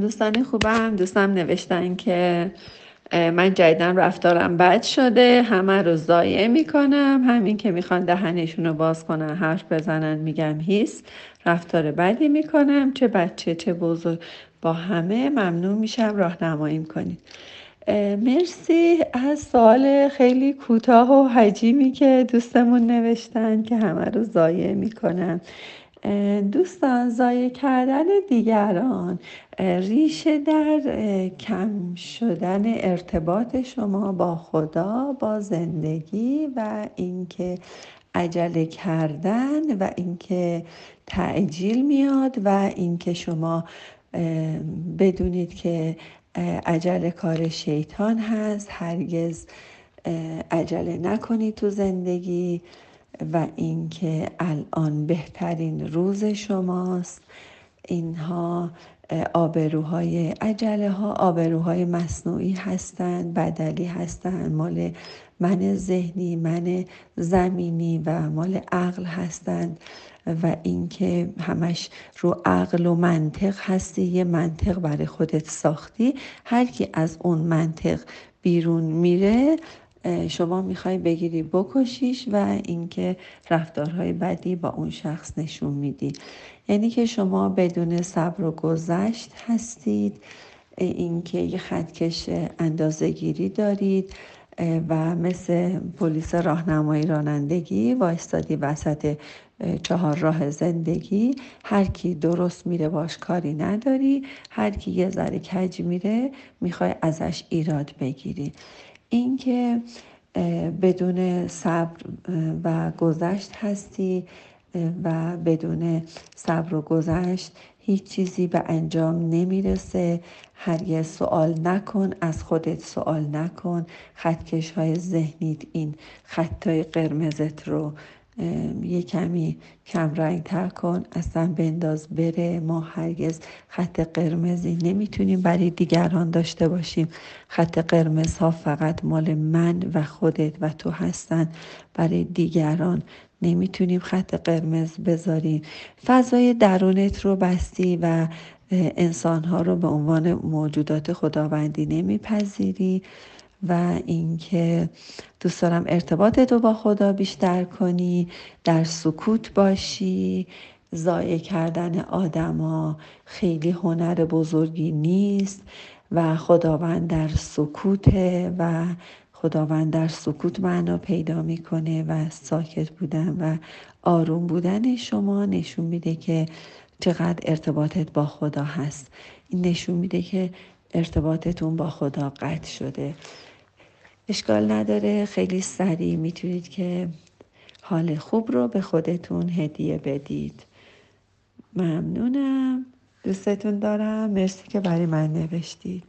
دوستان خوبم. دوستم نوشتن که من جدیدن رفتارم بد شده. همه رو ضایع می‌کنم. همین که می‌خوان دهنشون رو باز کنن حرف بزنن میگم هیست رفتار بدی می‌کنم. چه بچه چه بزرگ. با همه ممنون میشم. راهنماییم کنید. مرسی. از سوال خیلی کوتاه و حجیمی که دوستمون نوشتن که همه رو ضایع می‌کنم دوستان ضایع کردن دیگران ریشه در کم شدن ارتباط شما با خدا با زندگی و اینکه عجله کردن و اینکه تعجیل میاد و اینکه شما بدونید که عجله کار شیطان هست. هرگز عجله نکنید تو زندگی. و اینکه الان بهترین روز شماست. اینها آبروهای عجله ها آبروهای مصنوعی هستند بدلی هستند مال من ذهنی من زمینی و مال عقل هستند. و اینکه همش رو عقل و منطق هستی یه منطق برای خودت ساختی. هر کی از اون منطق بیرون میره شما می‌خوای بگیری بکشیش و اینکه رفتارهای بدی با اون شخص نشون میدی. یعنی که شما بدون صبر و گذشت هستید اینکه یه خطکش اندازه گیری دارید و مثل پلیس راهنمایی رانندگی وایستادی وسط چهار راه زندگی هر کی درست میره باش کاری نداری هر کی یه ذره کج میره می‌خوای ازش ایراد بگیری. اینکه بدون صبر و گذشت هستی و بدون صبر و گذشت هیچ چیزی به انجام نمی‌رسه. هرگز سوال نکن از خودت سوال نکن. خطکش های ذهنیت این خطای قرمزت رو یه کمی کم رنگ تر کن اصلا بنداز بره ما هرگز خط قرمزی نمی‌تونیم برای دیگران داشته باشیم. خط قرمز ها فقط مال من و خودت و تو هستن. برای دیگران نمی‌تونیم خط قرمز بذاریم. فضای درونت رو بستی و انسان ها رو به عنوان موجودات خداوندی نمیپذیری. و اینکه دوست دارم ارتباطت رو با خدا بیشتر کنی در سکوت باشی. ضایع کردن آدما خیلی هنر بزرگی نیست و خداوند در سکوته و خداوند در سکوت معنا پیدا می‌کنه و ساکت بودن و آروم بودن شما نشون میده که چقدر ارتباطت با خدا هست. این نشون میده که ارتباطتون با خدا قطع شده. اشکال نداره خیلی سریع می‌تونید که حال خوب رو به خودتون هدیه بدید. ممنونم. دوستتون دارم. مرسی که برای من نوشتید.